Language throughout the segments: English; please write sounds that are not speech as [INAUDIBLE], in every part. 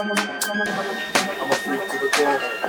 I'm a freak to the core.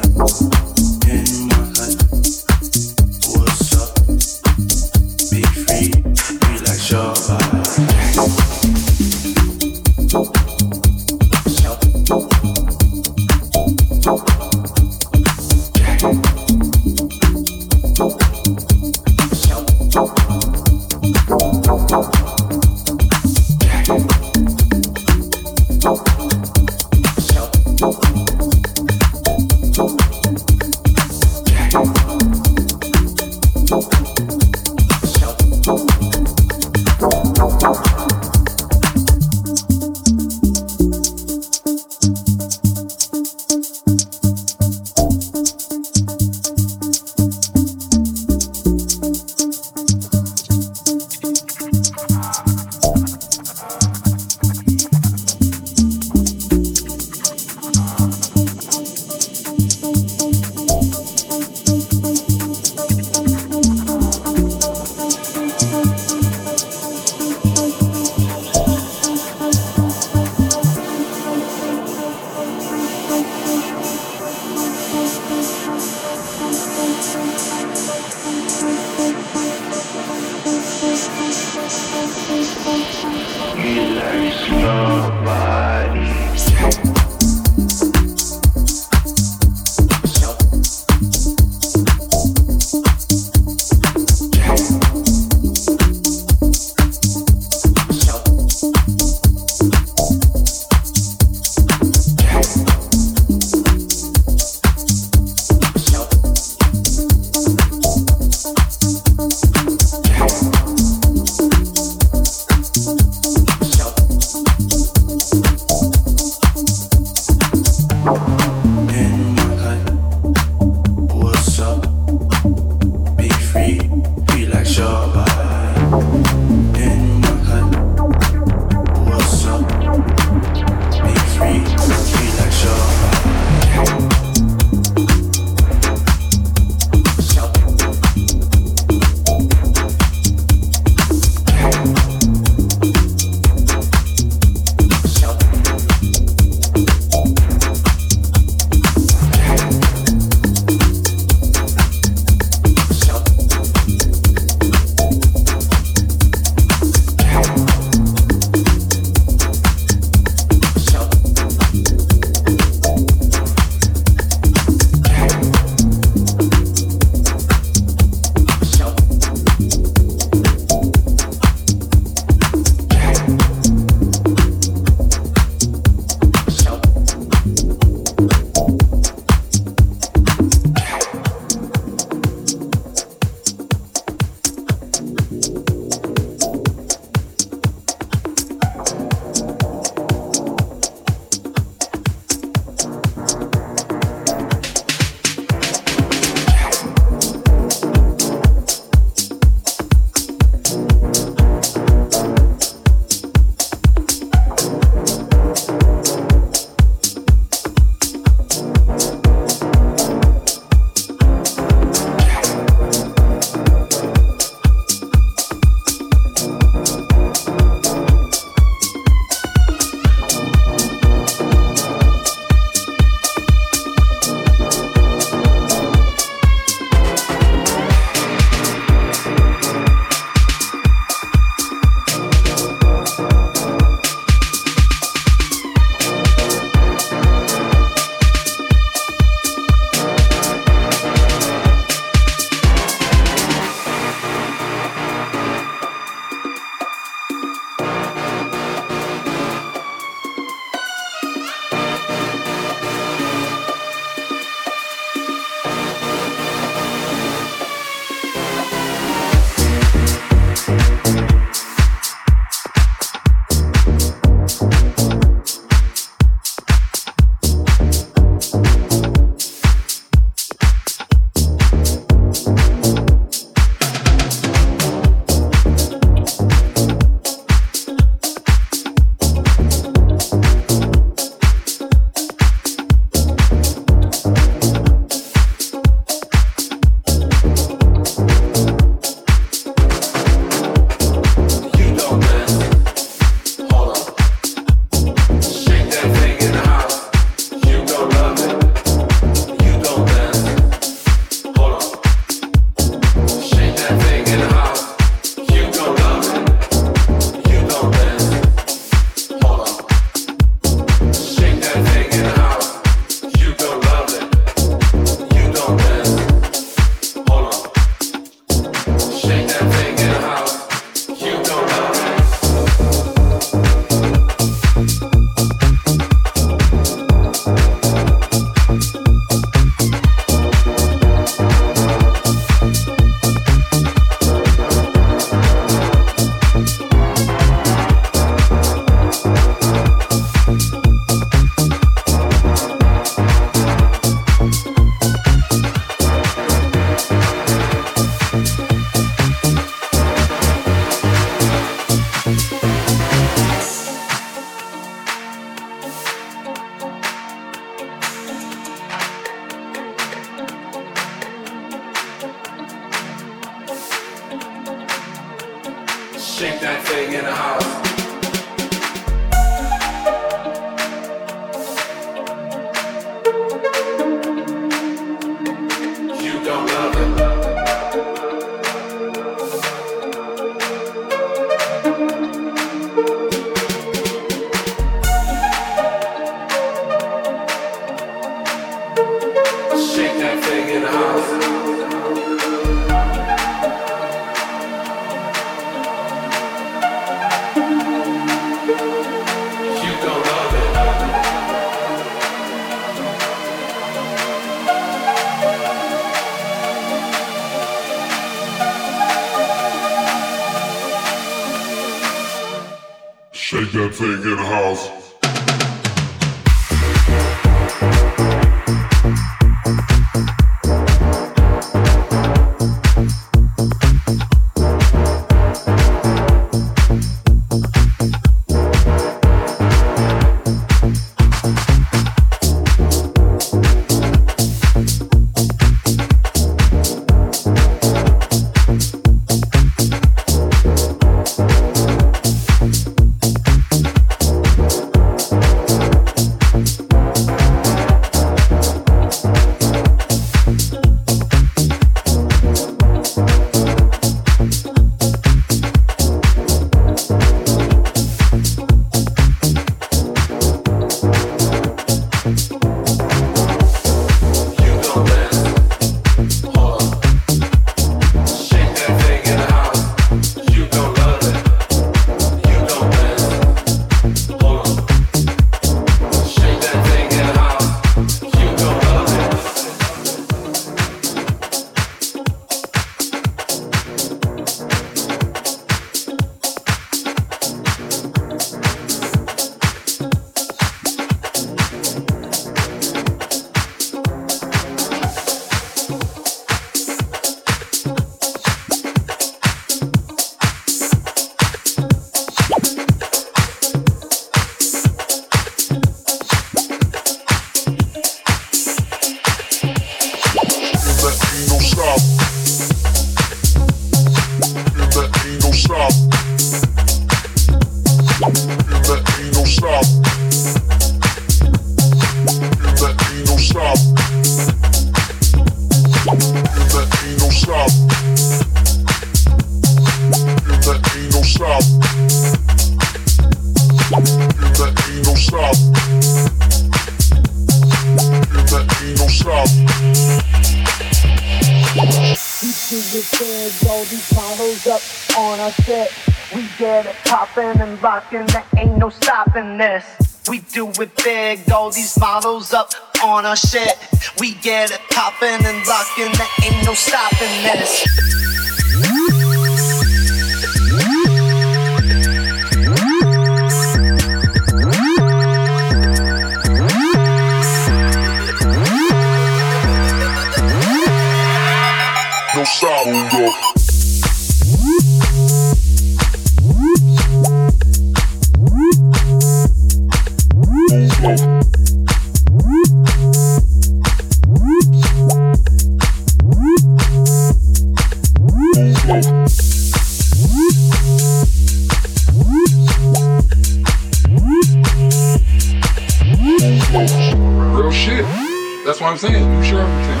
What I'm saying. You sure everything.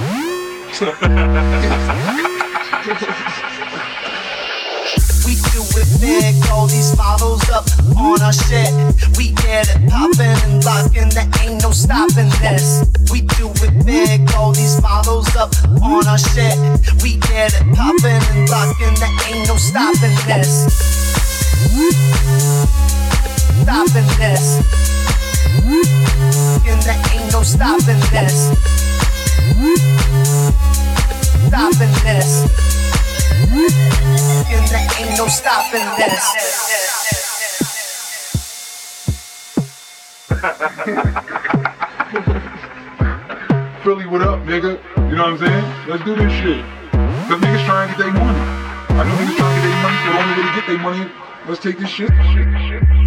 [LAUGHS] we do it big, all these follows up on our shit. We get it poppin' and lockin', there ain't no stopping this. We do it big, all these follows up on our shit. We get it poppin' and lockin', there ain't no stopping this. Stopping this. And there ain't no stopping this. Stopping this. And there ain't no stopping this. [LAUGHS] Philly, what up, nigga? You know what I'm saying? Let's do this shit. The niggas trying to get their money. I know niggas trying to get their money, so the only way to get their money, let's take this shit. shit, shit.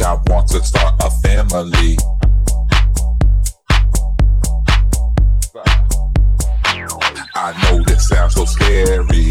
think I want to start a family. I know this sounds so scary.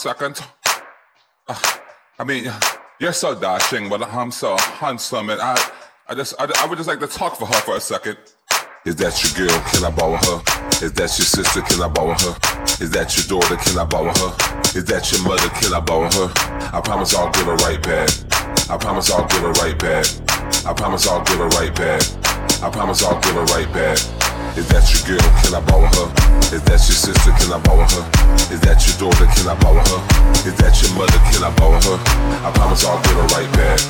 Second? Uh, I mean, you're so dashing, but I'm so handsome, and I, I just, I, I would just like to talk for her for a second. Is that your girl? Can I borrow her? Is that your sister? Can I borrow her? Is that your daughter? Can I borrow her? Is that your mother? Can I borrow her? I promise I'll get her right back. I promise I'll get her right back. I promise I'll get her right back. I promise I'll get her right back. Is that your girl? Can I borrow her? Is that your sister? Can I borrow her? Is that your daughter? Can I borrow her? Is that your mother? Can I borrow her? I promise I'll get her right back.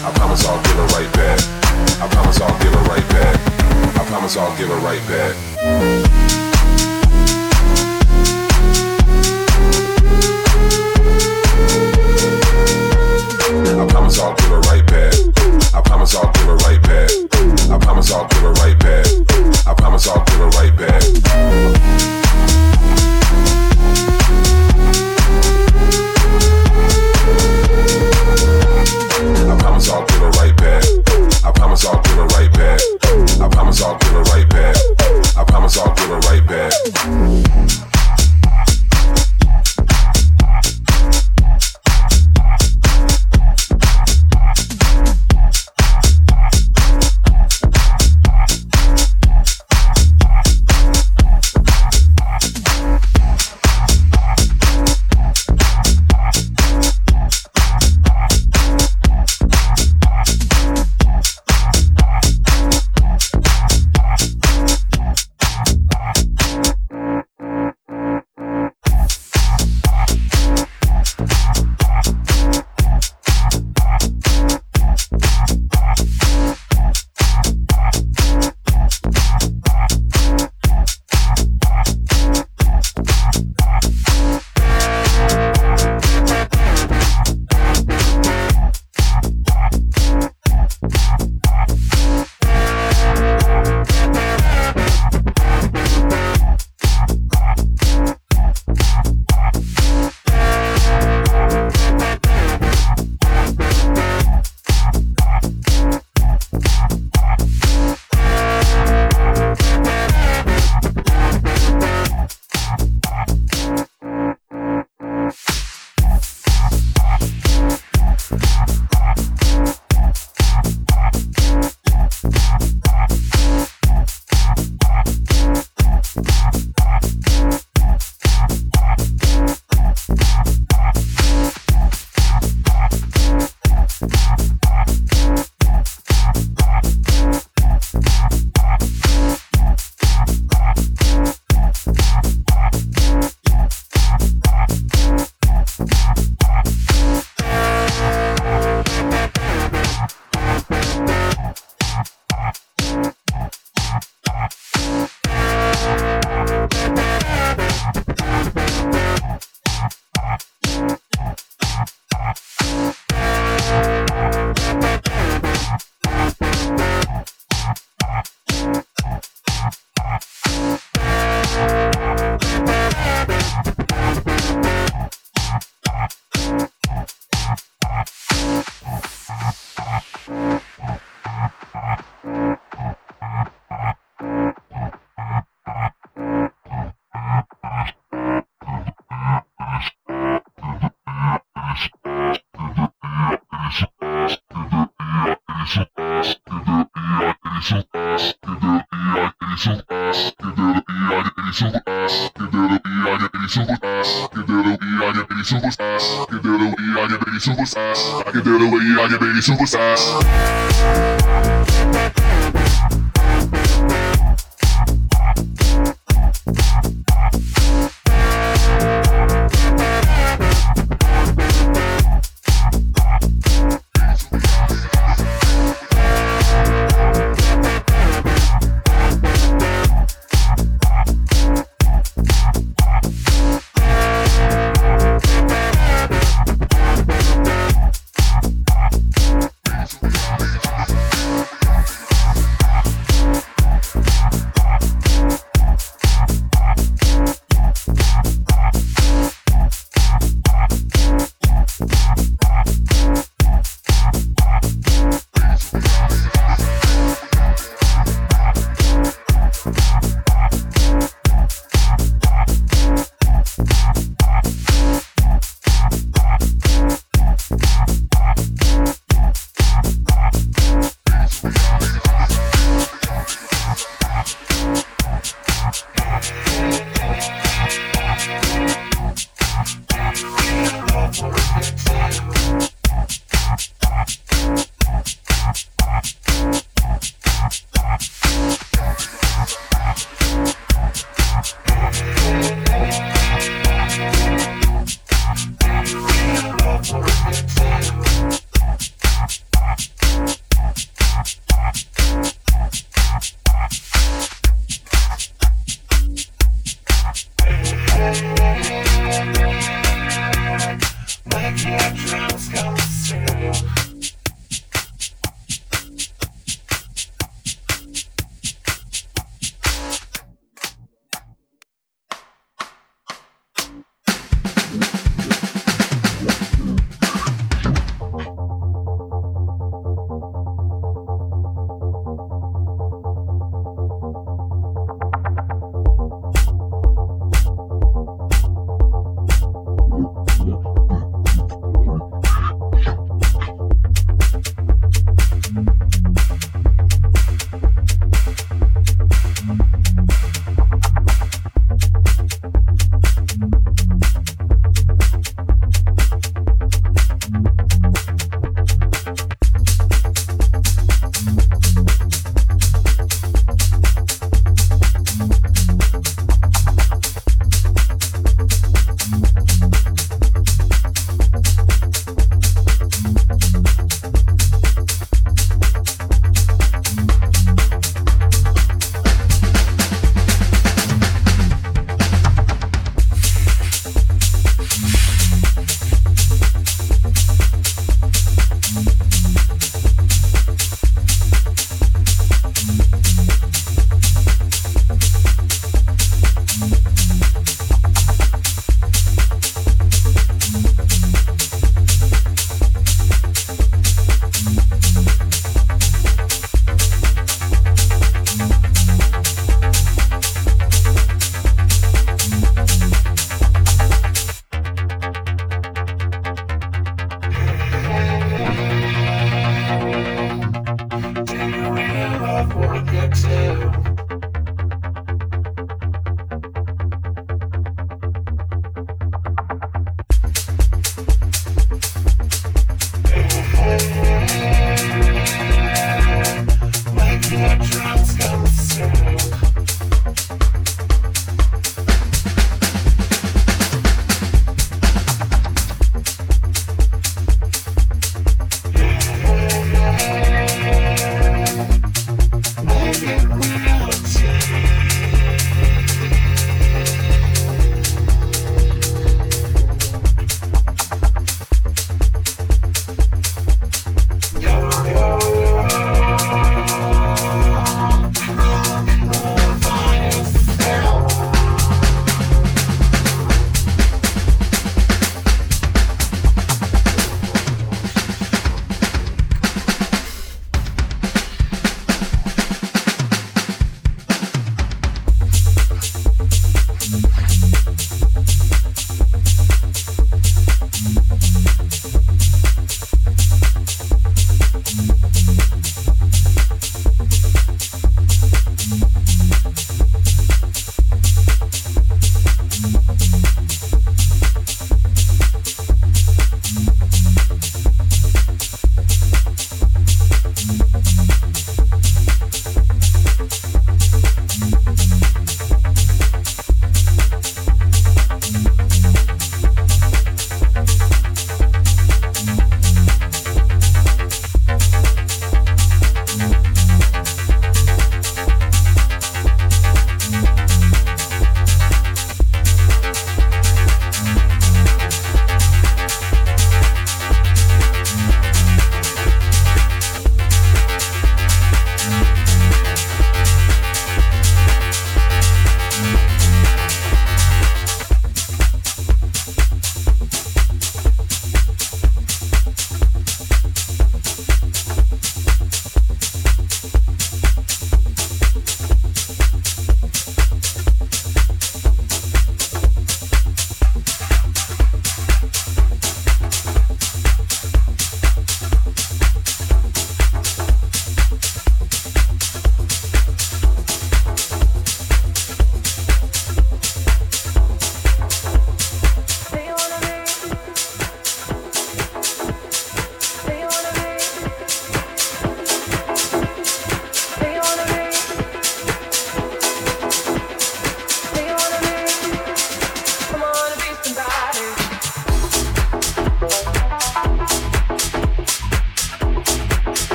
I promise I'll get her right back. I promise I'll get her right back. I promise I'll give her right back. superstar. I can feel the way I get you baby superstar.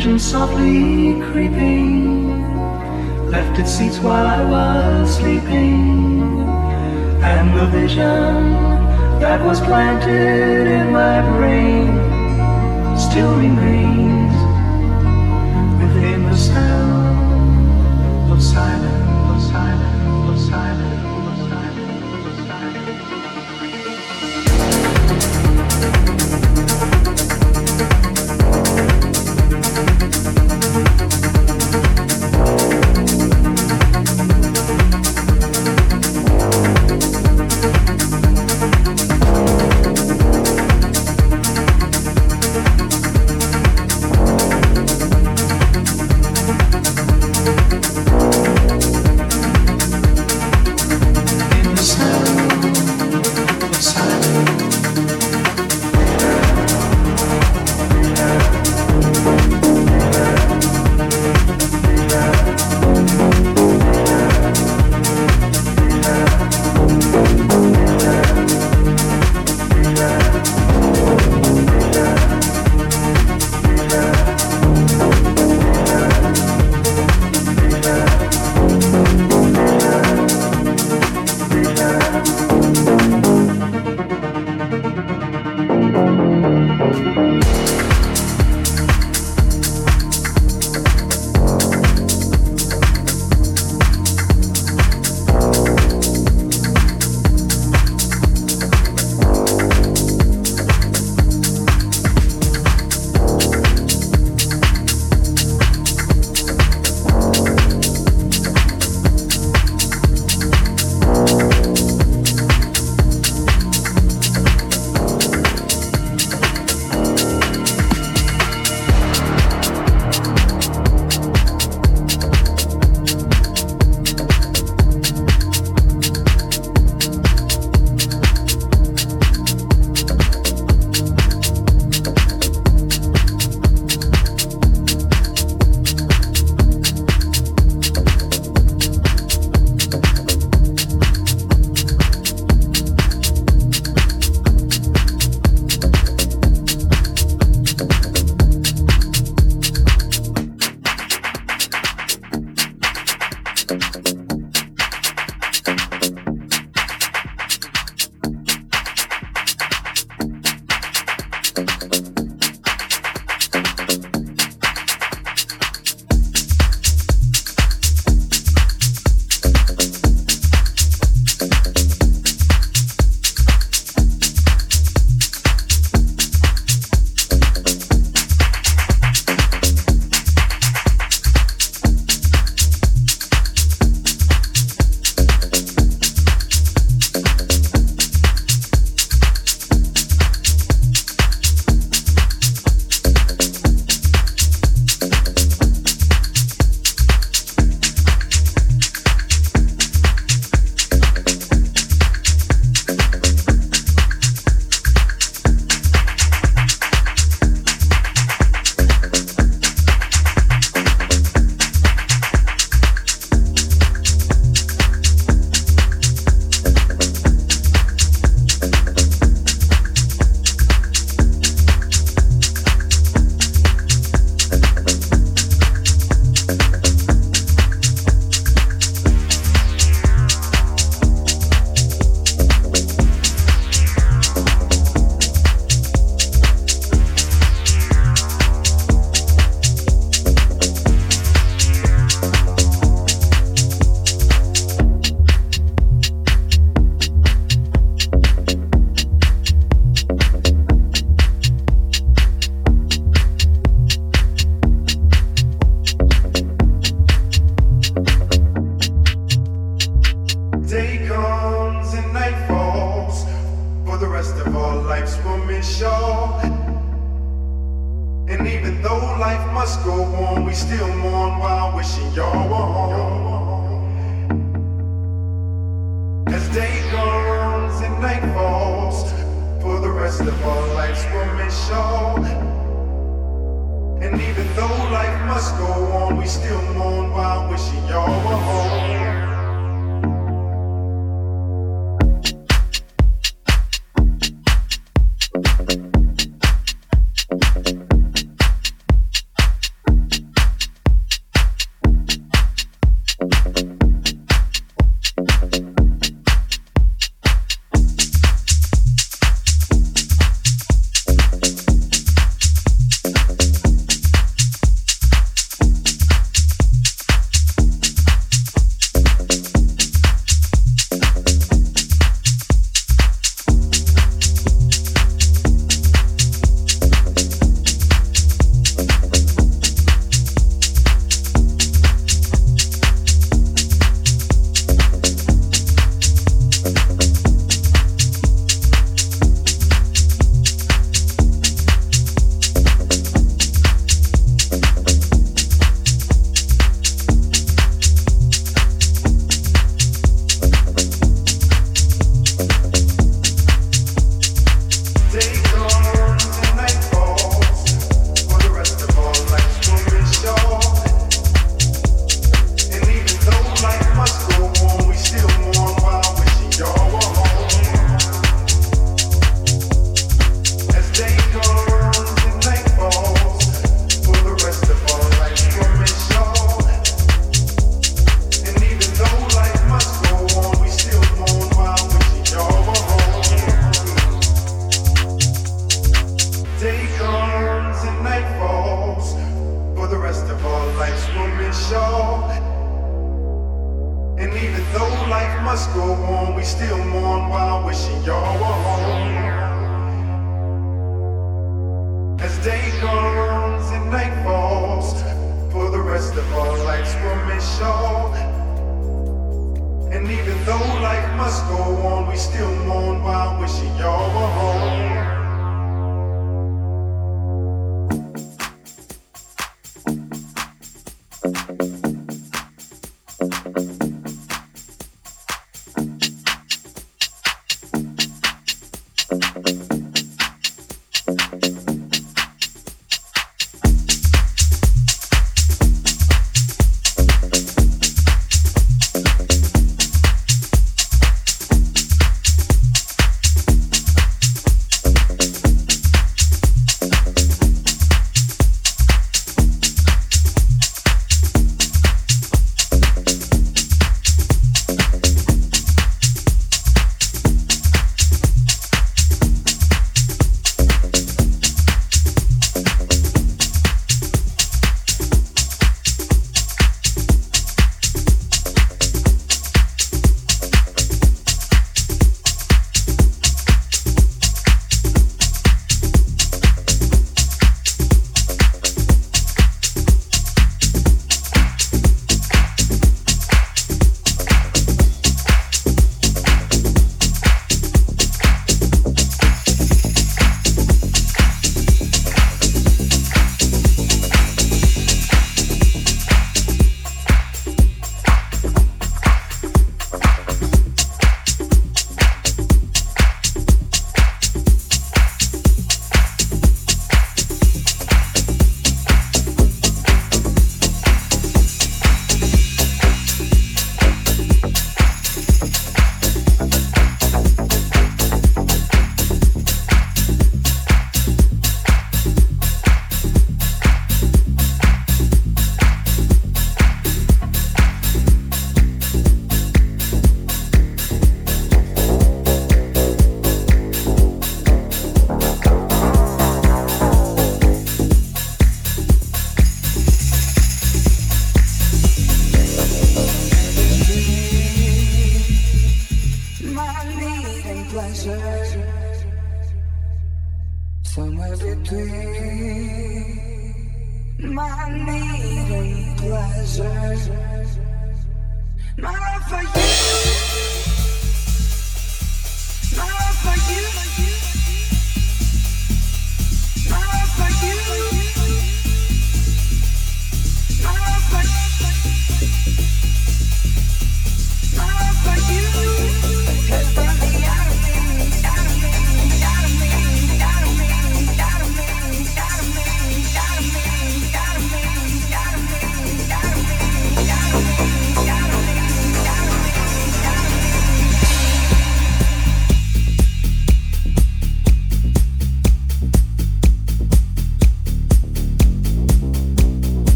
Vision softly creeping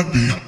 feel I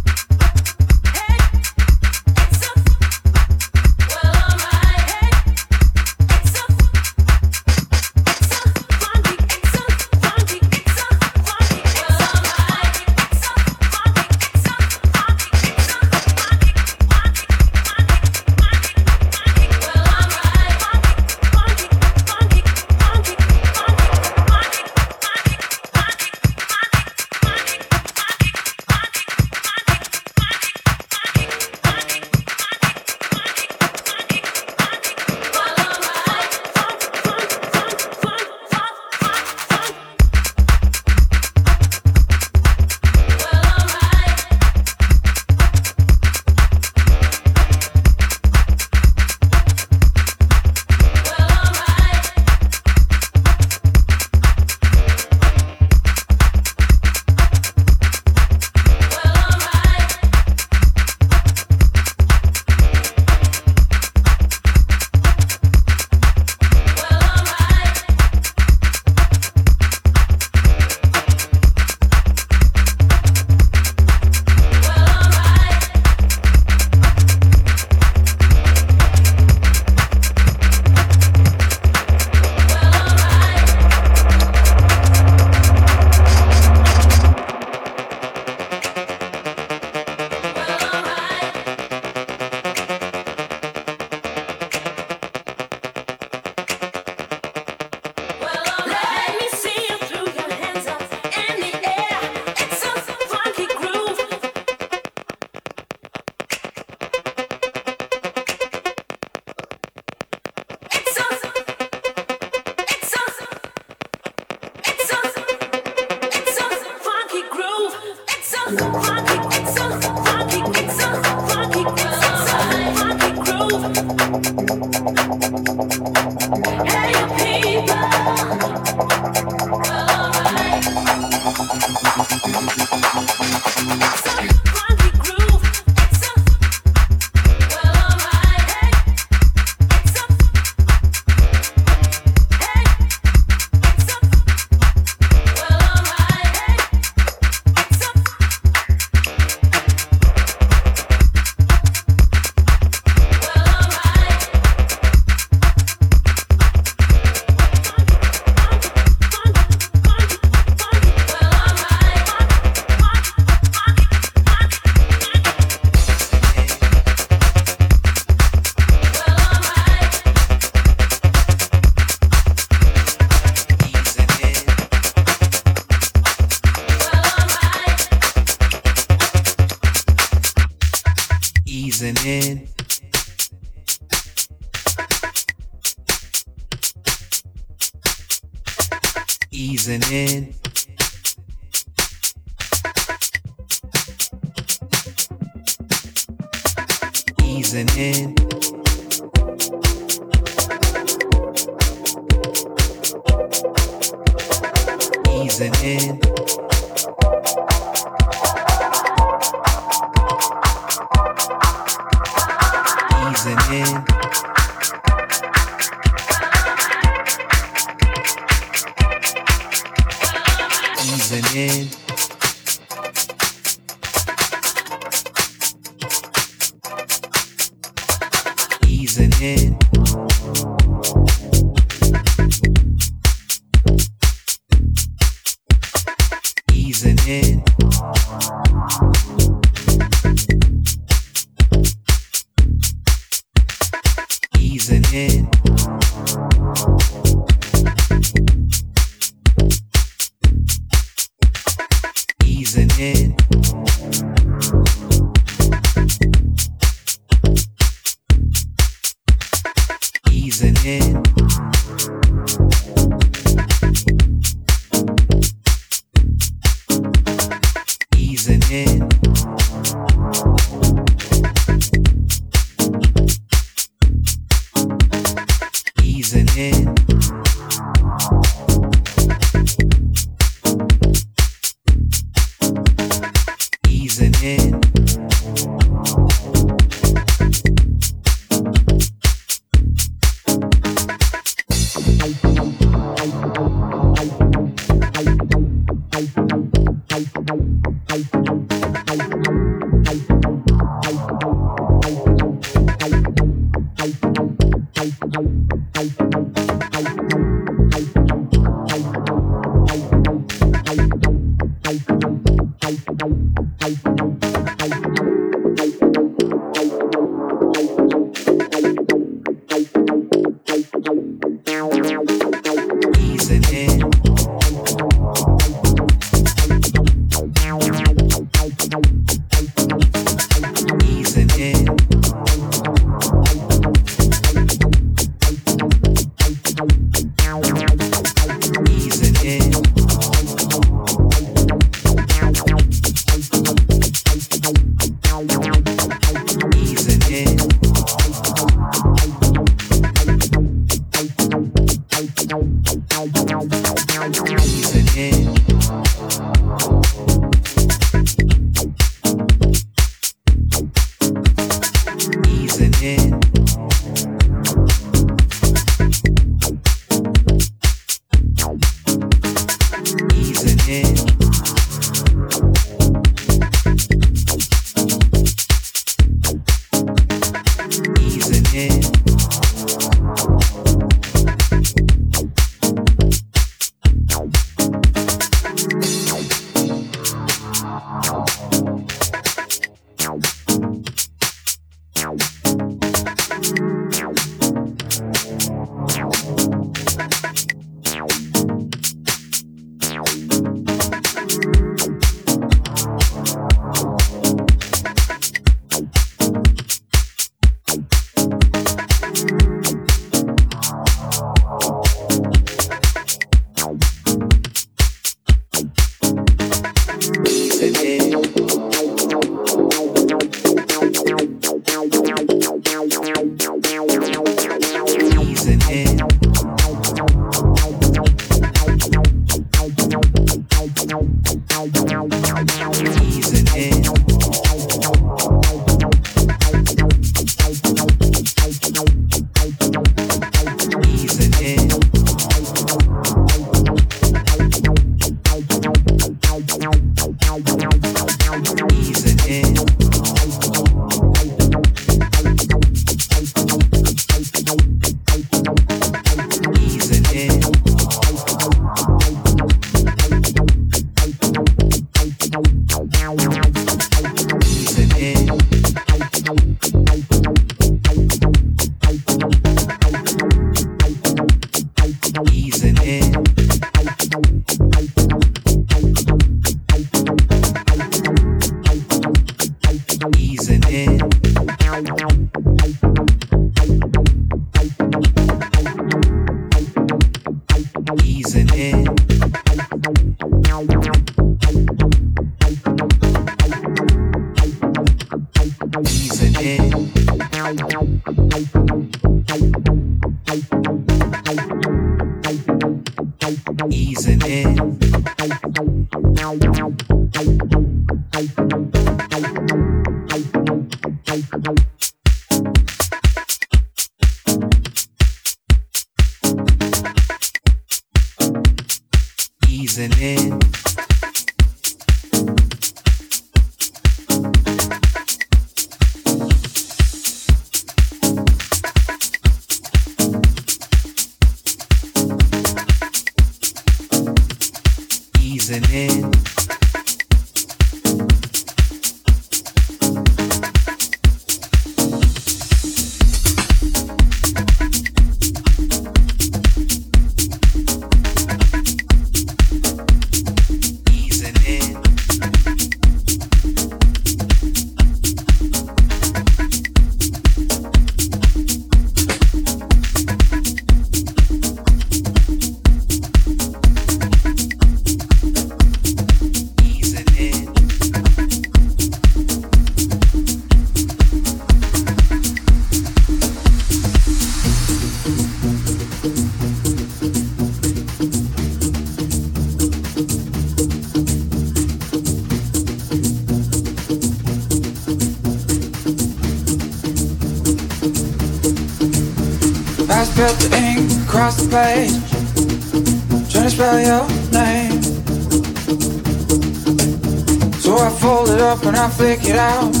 flick it out,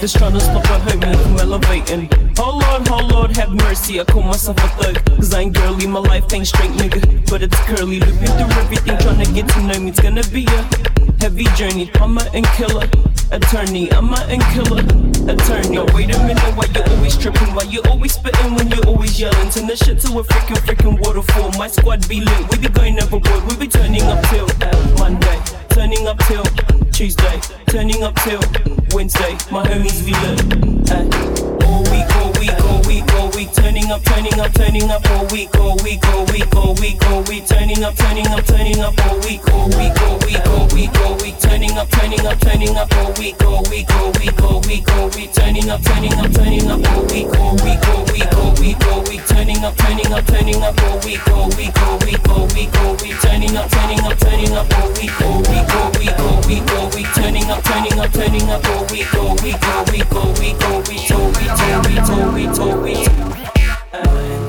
Just trying to stop a homie from elevating. Oh Lord, oh Lord, have mercy. I call myself a thug. Cause I ain't girly, my life ain't straight, nigga. But it's curly. Looping through everything, trying to get to know me. It's gonna be a heavy journey. I'm a and killer. Attorney, I'm a and killer. Attorney. Now, wait a minute, why you always tripping? Why you always spitting when you always yelling? Turn the shit to a freaking, freaking waterfall. My squad be lit. We be going overboard. We be turning up till uh, Monday. Turning up till Tuesday. Turning up till Wednesday. My homies we lit. Uh, all week, all week, all week, all week. Turning up, turning up, turning up all week, all week, all week, all week, all week. Turning up, turning up, turning up all week, all week, all week, all week, all week. Turning up, turning up, turning up all week, all week, all week, all week, all week. Turning up, turning up, turning up all week, all week, all week, all week, all week. Turning up, turning up, turning up all week, all week, all week, all week, all week. Turning up, turning up, turning up all week, all week, all week, all week, all week. Turning up, turning up, turning up all week, all week, all week, all week, all week. All week, all week, all week, all week time